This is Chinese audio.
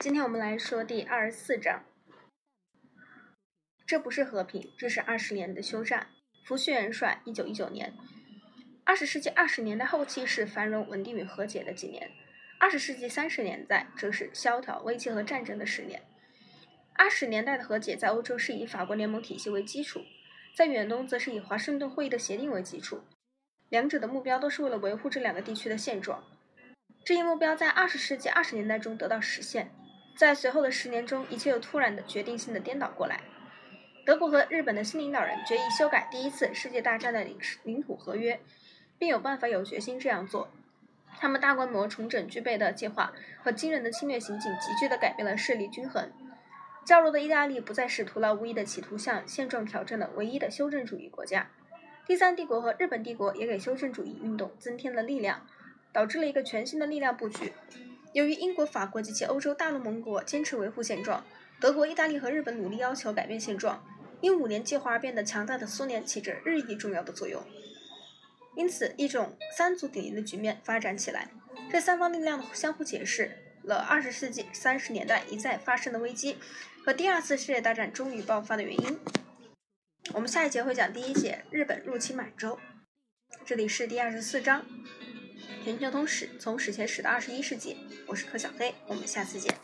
今天我们来说第二十四章。这不是和平，这是二十年的休战。福煦元帅，一九一九年。二十世纪二十年代后期是繁荣、稳定与和解的几年。二十世纪三十年代则是萧条、危机和战争的十年。二十年代的和解在欧洲是以法国联盟体系为基础，在远东则是以华盛顿会议的协定为基础。两者的目标都是为了维护这两个地区的现状。这一目标在二十世纪二十年代中得到实现。在随后的十年中，一切又突然的、决定性的颠倒过来。德国和日本的新领导人决议修改第一次世界大战的领领土合约，并有办法、有决心这样做。他们大规模重整具备的计划和惊人的侵略行径，急剧地改变了势力均衡。较弱的意大利不再是徒劳无益的企图向现状挑战的唯一的修正主义国家。第三帝国和日本帝国也给修正主义运动增添了力量，导致了一个全新的力量布局。由于英国、法国及其欧洲大陆盟国坚持维护现状，德国、意大利和日本努力要求改变现状，因五年计划而变得强大的苏联起着日益重要的作用。因此，一种三足鼎立的局面发展起来。这三方力量相互解释了二十世纪三十年代一再发生的危机和第二次世界大战终于爆发的原因。我们下一节会讲第一节日本入侵满洲。这里是第二十四章。全球通史，从史前史到二十一世纪。我是柯小飞，我们下次见。